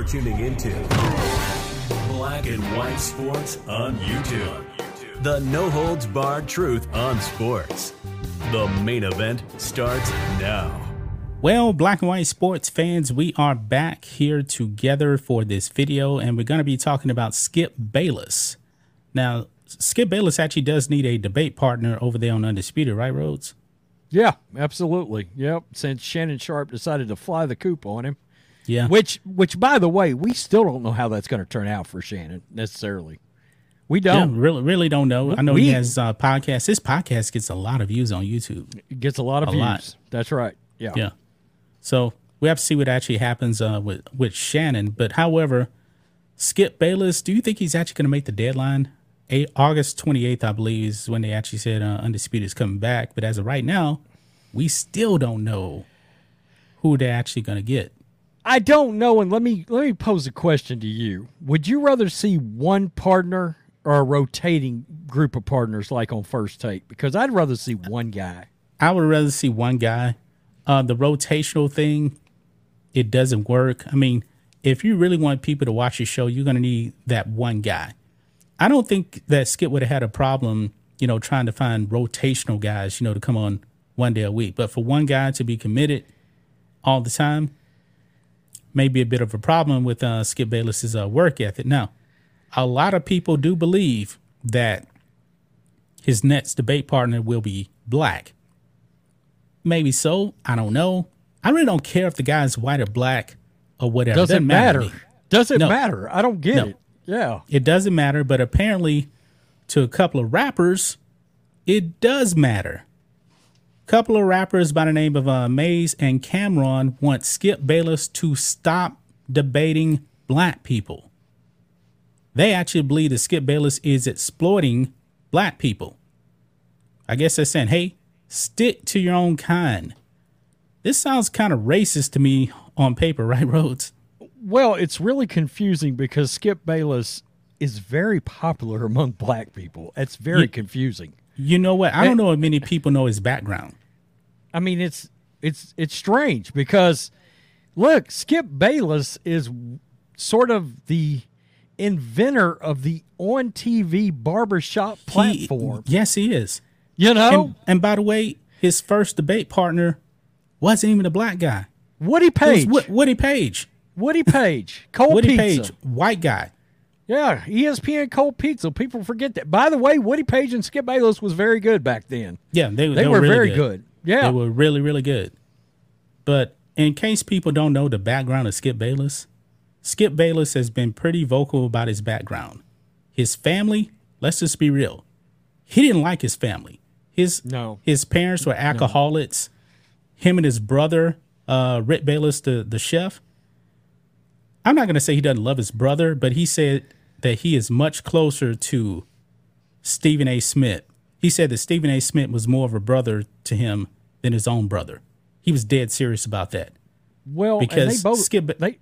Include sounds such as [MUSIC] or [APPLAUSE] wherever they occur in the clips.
You're tuning into Black and White Sports on YouTube. The no holds barred truth on sports. The main event starts now. Well, black and white sports fans, we are back here together for this video, and we're going to be talking about Skip Bayless. Now, Skip Bayless actually does need a debate partner over there on Undisputed, right, Rhodes? Yeah, absolutely. Yep. Since Shannon Sharpe decided to fly the coop on him. Yeah. Which, which, by the way, we still don't know how that's going to turn out for Shannon necessarily. We don't yeah, really, really don't know. I know we, he has uh, podcasts. His podcast gets a lot of views on YouTube. It gets a lot of a views. Lot. That's right. Yeah. Yeah. So we have to see what actually happens uh, with with Shannon. But however, Skip Bayless, do you think he's actually going to make the deadline? A- August twenty eighth, I believe, is when they actually said uh, Undisputed is coming back. But as of right now, we still don't know who they're actually going to get. I don't know, and let me let me pose a question to you. Would you rather see one partner or a rotating group of partners like on first take? Because I'd rather see one guy. I would rather see one guy. Uh, the rotational thing, it doesn't work. I mean, if you really want people to watch your show, you're going to need that one guy. I don't think that Skip would have had a problem, you know, trying to find rotational guys, you know, to come on one day a week. But for one guy to be committed all the time, may be a bit of a problem with uh, Skip Bayless's uh, work ethic. Now, a lot of people do believe that his next debate partner will be black. Maybe so. I don't know. I really don't care if the guy's white or black or whatever. Doesn't, Doesn't matter. matter. Doesn't No. matter. I don't get No. it. Yeah. It doesn't matter, but apparently to a couple of rappers, it does matter. Couple of rappers by the name of uh, Mase and Cam'ron want Skip Bayless to stop debating black people. They actually believe that Skip Bayless is exploiting black people. I guess they're saying, hey, stick to your own kind. This sounds kind of racist to me on paper, [LAUGHS] right, Rhodes? Well, it's really confusing because Skip Bayless is very popular among black people. It's very Yeah. confusing. You know what? I don't know if many people know his background. I mean, it's it's it's strange because look, Skip Bayless is sort of the inventor of the on TV barbershop He- platform. yes, he is. you know, And, and by the way, his first debate partner wasn't even a black guy. Woody Paige, Wo- Woody Paige. Woody [LAUGHS] Paige, Cold Woody Pizza. Paige, white guy. Yeah, ESPN Cold Pizza. People forget that. By the way, Woody Paige and Skip Bayless was very good back then. Yeah, they, They, they were, really very good. good. Yeah. They were really, really good. But in case people don't know the background of Skip Bayless, Skip Bayless has been pretty vocal about his background. His family, let's just be real, he didn't like his family. His No. his parents were alcoholics. Him and his brother, uh, Rick Bayless, the, the chef. I'm not gonna say he doesn't love his brother, but he said that he is much closer to Stephen A. Smith. He said that Stephen A. Smith was more of a brother to him than his own brother. He was dead serious about that. well, because they both Skip- they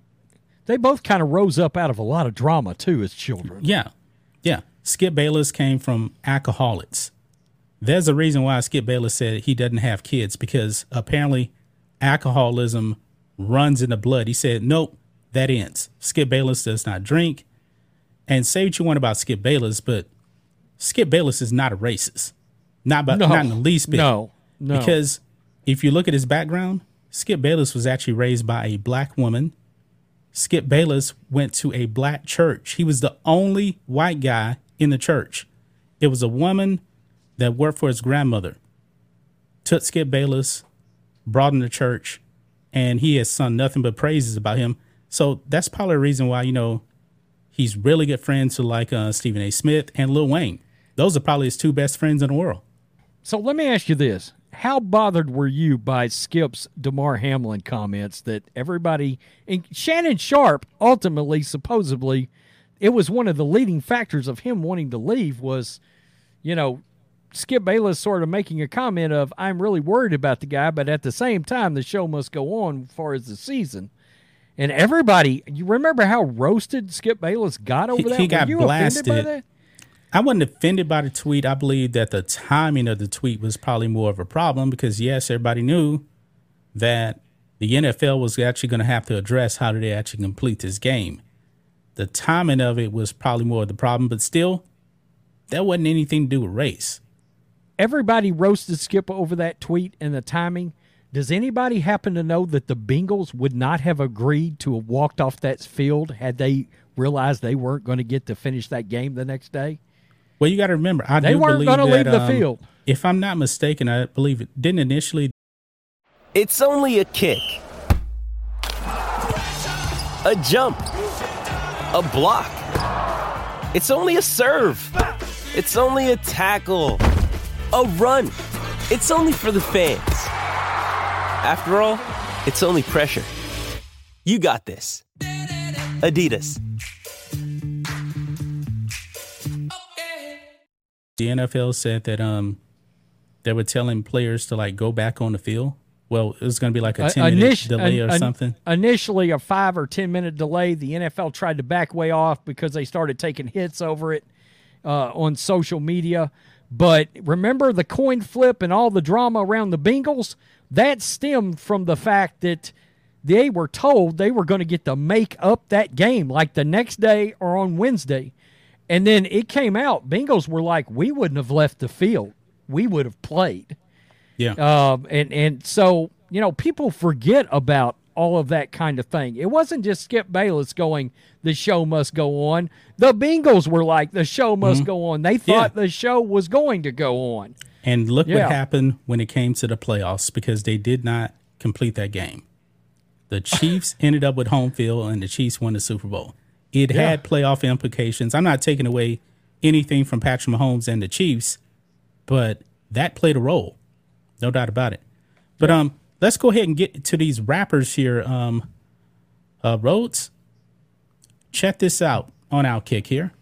they both kind of rose up out of a lot of drama too as children. Yeah. Yeah. Skip Bayless came from alcoholics. There's a reason why Skip Bayless said he doesn't have kids because apparently alcoholism runs in the blood. He said, nope, that ends. Skip Bayless does not drink. And say what you want about Skip Bayless, but Skip Bayless is not a racist. Not, by, No. not in the least bit. No, no. Because if you look at his background, Skip Bayless was actually raised by a black woman. Skip Bayless went to a black church. He was the only white guy in the church. It was a woman that worked for his grandmother. Took Skip Bayless, brought him to church, and he has sung nothing but praises about him. So that's probably a reason why, you know, he's really good friends to like uh, Stephen A. Smith and Lil Wayne. Those are probably his two best friends in the world. So let me ask you this. How bothered were you by Skip's Damar Hamlin comments that everybody and Shannon Sharpe ultimately supposedly it was one of the leading factors of him wanting to leave was, you know, Skip Bayless sort of making a comment of I'm really worried about the guy, but at the same time the show must go on as far as the season. And everybody, you remember how roasted Skip Bayless got over He- that? he Were got you offended by blasted. I wasn't offended by the tweet. I believe that the timing of the tweet was probably more of a problem because yes, everybody knew that the NFL was actually going to have to address how do they actually complete this game. The timing of it was probably more of the problem, but still, that wasn't anything to do with race. Everybody roasted Skip over that tweet and the timing. Does anybody happen to know that the Bengals would not have agreed to have walked off that field had they realized they weren't going to get to finish that game the next day? Well, you got to remember, I They do weren't believe gonna leave the um, field. If I'm not mistaken, I believe it didn't initially. It's only a kick, a jump, a block. It's only a serve. It's only a tackle, a run. It's only for the fans. After all, it's only pressure. You got this. Adidas. The NFL said that um they were telling players to like go back on the field. Well, it was going to be like a Uh, ten minute initi- delay or an- something. Initially, a five or ten minute delay. The NFL tried to back way off because they started taking hits over it uh, on social media. But remember the coin flip and all the drama around the Bengals? That stemmed from the fact that they were told they were going to get to make up that game like the next day or on Wednesday. And then it came out, Bengals were like, we wouldn't have left the field. We would have played. Yeah, Um, and and so you know people forget about all of that kind of thing. It wasn't just Skip Bayless going, "The show must go on." The Bengals were like, "The show must go on." They thought Yeah. the show was going to go on. and look yeah. what happened when it came to the playoffs because they did not complete that game. The Chiefs [LAUGHS] ended up with home field, and the Chiefs won the Super Bowl. It Yeah. had playoff implications. I'm not taking away anything from Patrick Mahomes and the Chiefs, but that played a role, no doubt about it. But um, let's go ahead and get to these rappers here. Um, uh, Rhodes, check this out on Outkick here.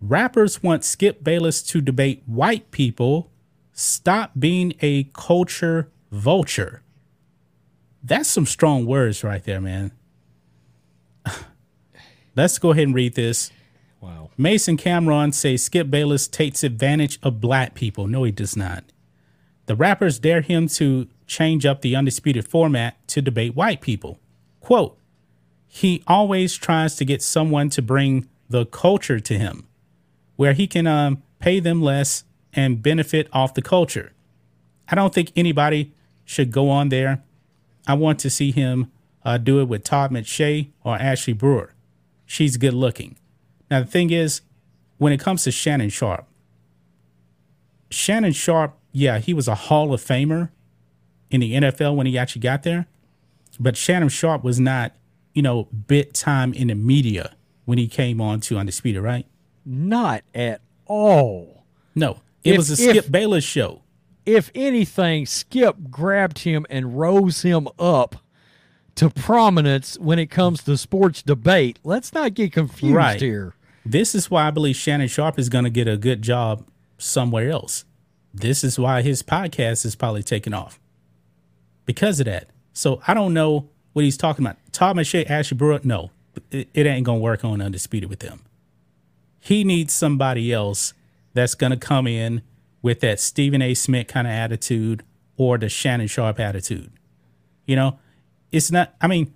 Rappers want Skip Bayless to debate white people. Stop being a culture vulture. That's some strong words right there, man. Let's go ahead and read this. Wow. Mason Cam'ron says Skip Bayless takes advantage of black people. No, he does not. The rappers dare him to change up the undisputed format to debate white people. Quote, he always tries to get someone to bring the culture to him where he can um, pay them less and benefit off the culture. I don't think anybody should go on there. I want to see him uh, do it with Todd McShay or Ashley Brewer. She's good looking. Now, the thing is, when it comes to Shannon Sharpe, Shannon Sharpe, yeah, he was a Hall of Famer in the NFL when he actually got there. But Shannon Sharpe was not, you know, bit time in the media when he came on to Undisputed, right? Not at all. No, it If- was a if- Skip Bayless show. If anything, Skip grabbed him and rose him up to prominence when it comes to sports debate. Let's not get confused Right. here. This is why I believe Shannon Sharpe is going to get a good job somewhere else. This is why his podcast is probably taking off because of that. So I don't know what he's talking about. Todd McShay, Ashley Brewer, no, it, it ain't going to work on Undisputed with him. He needs somebody else that's going to come in with that Stephen A. Smith kind of attitude or the Shannon Sharpe attitude. You know, it's not, I mean,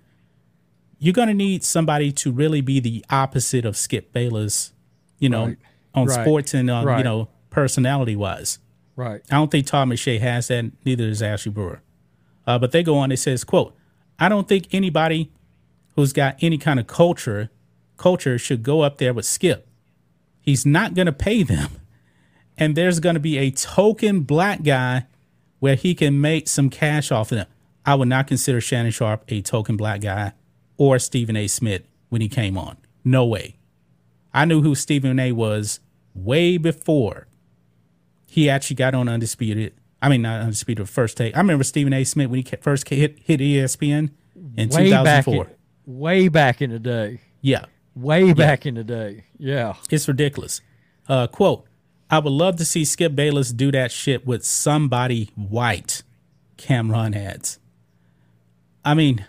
you're going to need somebody to really be the opposite of Skip Bayless, you know, Right. on Right. sports and, uh, you know, personality wise. Right. I don't think Todd McShay has that. Neither does Ashley Brewer. Uh, but they go on. It says, "quote I don't think anybody who's got any kind of culture culture should go up there with Skip. He's not going to pay them, and there's going to be a token black guy where he can make some cash off of them. I would not consider Shannon Sharpe a token black guy or Stephen A. Smith when he came on. No way. I knew who Stephen A. was way before he actually got on Undisputed. I mean, not Undisputed, first take. I remember Stephen A. Smith when he first hit, hit ESPN in Way back, 2004. in, way back in the day. yeah, Way back in the day. Yeah. it's ridiculous. Uh, quote, I would love to see Skip Bayless do that shit with somebody white, Cam'ron adds. I mean,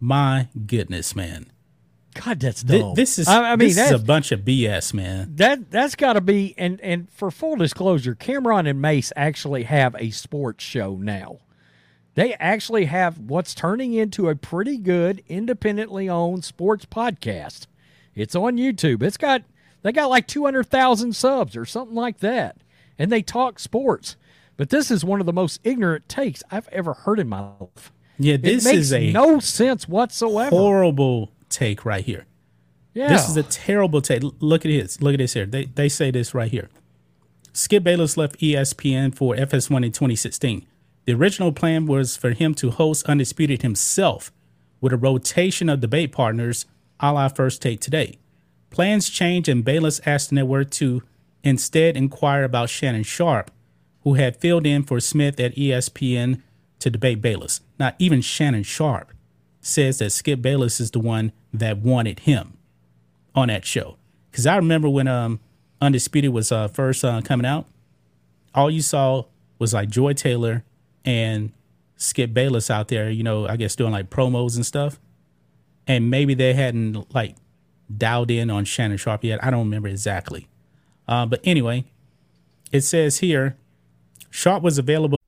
my goodness, man. God, that's Th- dumb. this is, I, I mean, this is a bunch of BS, man. that that's got to be. And and for full disclosure, Cam'ron and Mase actually have a sports show now. They actually have what's turning into a pretty good independently owned sports podcast. It's on YouTube. It's got they got like 200,000 subs or something like that. And they talk sports. But this is one of the most ignorant takes I've ever heard in my life. Yeah, this is a no sense whatsoever. horrible take right here. yeah. This is a terrible take. Look at this. Look at this here. They they say this right here. Skip Bayless left ESPN for FS1 in 2016. The original plan was for him to host Undisputed himself with a rotation of debate partners a la First Take Today. Plans changed and Bayless asked the network to instead inquire about Shannon Sharpe, who had filled in for Smith at ESPN to debate Bayless. Not even Shannon Sharpe says that Skip Bayless is the one that wanted him on that show. Because I remember when um Undisputed was uh, first uh, coming out, all you saw was like Joy Taylor and Skip Bayless out there, you know, I guess doing like promos and stuff. And maybe they hadn't like dialed in on Shannon Sharpe yet. I don't remember exactly. Uh, but anyway, it says here Sharpe was available.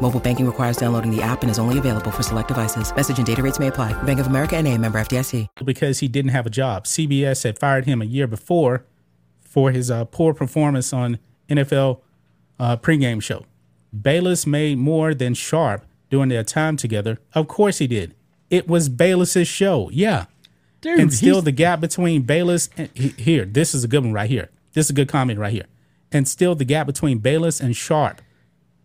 Mobile banking requires downloading the app and is only available for select devices. Message and data rates may apply. Bank of America and a member FDIC. because he didn't have a job. CBS had fired him a year before for his uh, poor performance on NFL uh, pregame show. Bayless made more than Sharpe during their time together. Of course he did. It was Bayless's show. Yeah. Dude, and still the gap between Bayless and he- here, this is a good one right here. This is a good comment right here. And still the gap between Bayless and Sharpe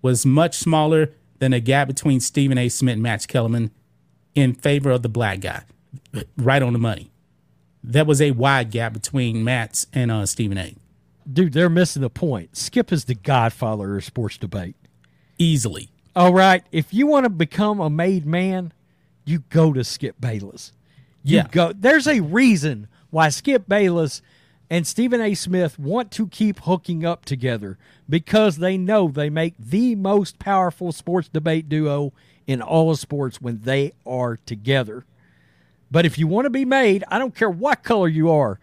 was much smaller than the gap between Stephen A. Smith and Max Kellerman in favor of the black guy. Right on the money. That was a wide gap between Matt's and uh, Stephen A. dude, they're missing the point. Skip is the godfather of sports debate. Easily. All right, if you want to become a made man, you go to Skip Bayless. You Yeah. go. There's a reason why Skip Bayless and Stephen A. Smith want to keep hooking up together because they know they make the most powerful sports debate duo in all of sports when they are together. But if you want to be made, I don't care what color you are,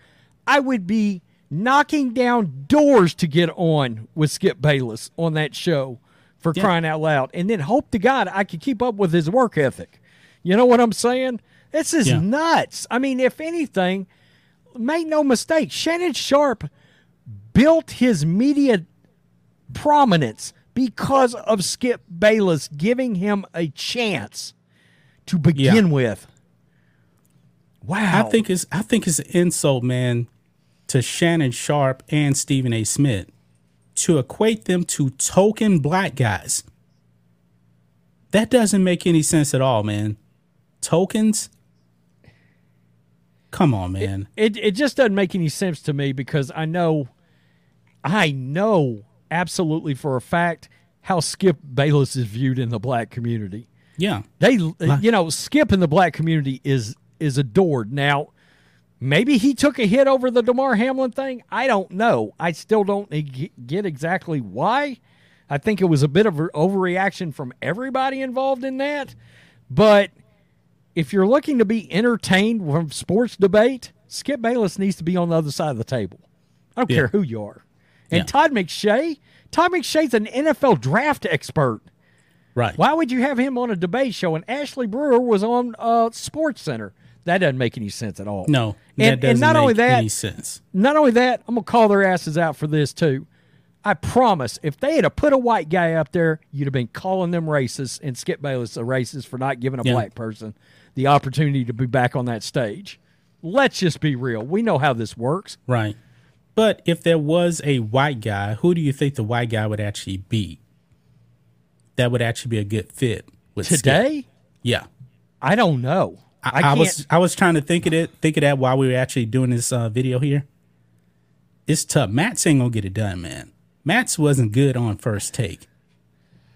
I would be knocking down doors to get on with Skip Bayless on that show for Yeah. crying out loud. And then hope to God I could keep up with his work ethic. You know what I'm saying? This is Yeah. nuts. I mean, if anything, make no mistake, Shannon Sharpe built his media prominence because of Skip Bayless giving him a chance to begin Yeah. with. Wow. I think it's I think it's an insult, man, to Shannon Sharpe and Stephen A. Smith to equate them to token black guys. That doesn't make any sense at all, man. Tokens? Come on, man. it it just doesn't make any sense to me because I know I know absolutely for a fact how Skip Bayless is viewed in the black community. yeah. They you know, Skip in the black community is is adored. Now, maybe he took a hit over the Damar Hamlin thing. I don't know. I still don't get exactly why. I think it was a bit of an overreaction from everybody involved in that. But if you're looking to be entertained from sports debate, Skip Bayless needs to be on the other side of the table. I don't Yeah. care who you are. And Yeah. Todd McShay, Todd McShay's an NFL draft expert. Right. Why would you have him on a debate show? And Ashley Brewer was on uh, Sports Center. That doesn't make any sense at all. No. and, and not only that, any sense. not only that, I'm gonna call their asses out for this too. I promise, if they had a put a white guy up there, you'd have been calling them racist and Skip Bayless a racist for not giving a Yeah. black person the opportunity to be back on that stage. Let's just be real. We know how this works. Right. But if there was a white guy, who do you think the white guy would actually be? That would actually be a good fit with Skip? Today, Yeah. I don't know. I, I, I was I was trying to think of it, think of that while we were actually doing this uh, video here. It's tough. Matt's ain't gonna get it done, man. Matt's wasn't good on first take.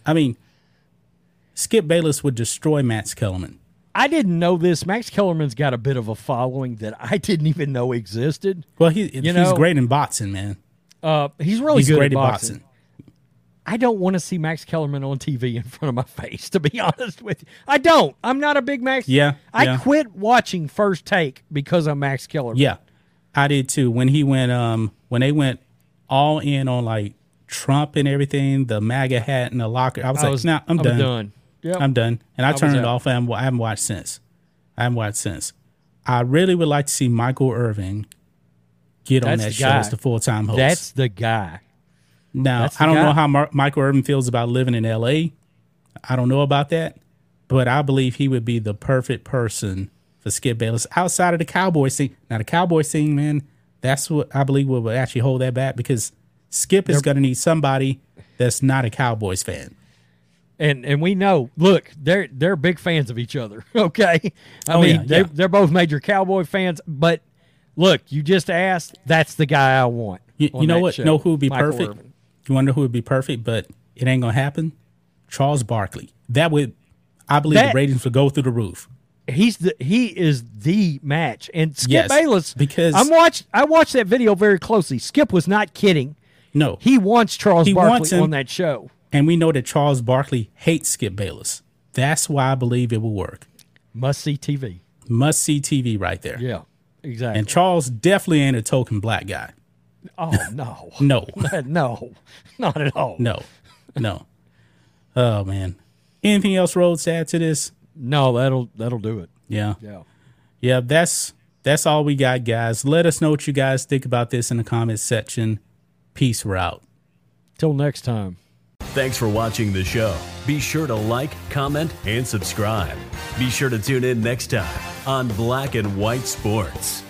I mean, Skip Bayless would destroy Max Kellerman. I didn't know this. Max Kellerman's got a bit of a following that I didn't even know existed. Well, he he's know- great in boxing, man. Uh, he's really He's good great at in boxing. boxing. I don't want to see Max Kellerman on TV in front of my face, to be [LAUGHS] honest with you. I don't. I'm not a big Max. Yeah, I yeah. quit watching First Take because of Max Kellerman. Yeah, I did too. When he went, um, when they went all in on like Trump and everything, the MAGA hat and the locker, I was I like, was, nah, I'm I was done. done. Yep. I'm done. And I, was turned it off. I haven't, I haven't watched since. I haven't watched since. I really would like to see Michael Irvin get on that show guy. as the full time host. That's the guy. Now, the I don't guy. know how Mar- Michael Irvin feels about living in LA. I don't know about that, but I believe he would be the perfect person for Skip Bayless outside of the Cowboy scene. Now, the Cowboy scene, man, that's what I believe will actually hold that back because Skip is going to need somebody that's not a Cowboys fan. And and we know, look, they're they're big fans of each other. [LAUGHS] Okay, I Oh, mean, yeah, they're yeah. they're both major Cowboy fans. But look, you just asked. That's the guy I want. You, you know what? show, Know who would be Michael perfect? Irvin. You wonder who would be perfect, but it ain't going to happen? Charles Barkley. That would, I believe That- the ratings would go through the roof. He's the he is the match. And Skip Yes, Bayless, because- I'm watched. I watched that video very closely. Skip was not kidding. No. He wants Charles He Barkley wants him. on that show. And we know that Charles Barkley hates Skip Bayless. That's why I believe it will work. Must see TV. Must see TV right there. Yeah, exactly. And Charles definitely ain't a token black guy. oh no, [LAUGHS] [LAUGHS] No, no, not at all. no, no. Oh man. Anything else, Rhodes, to add to this? No, that'll that'll do it. Yeah. Yeah. Yeah, that's that's all we got, guys. Let us know what you guys think about this in the comments section. Peace, we're out. Till next time. Thanks for watching the show. Be sure to like, comment, and subscribe. Be sure to tune in next time on Black and White Sports.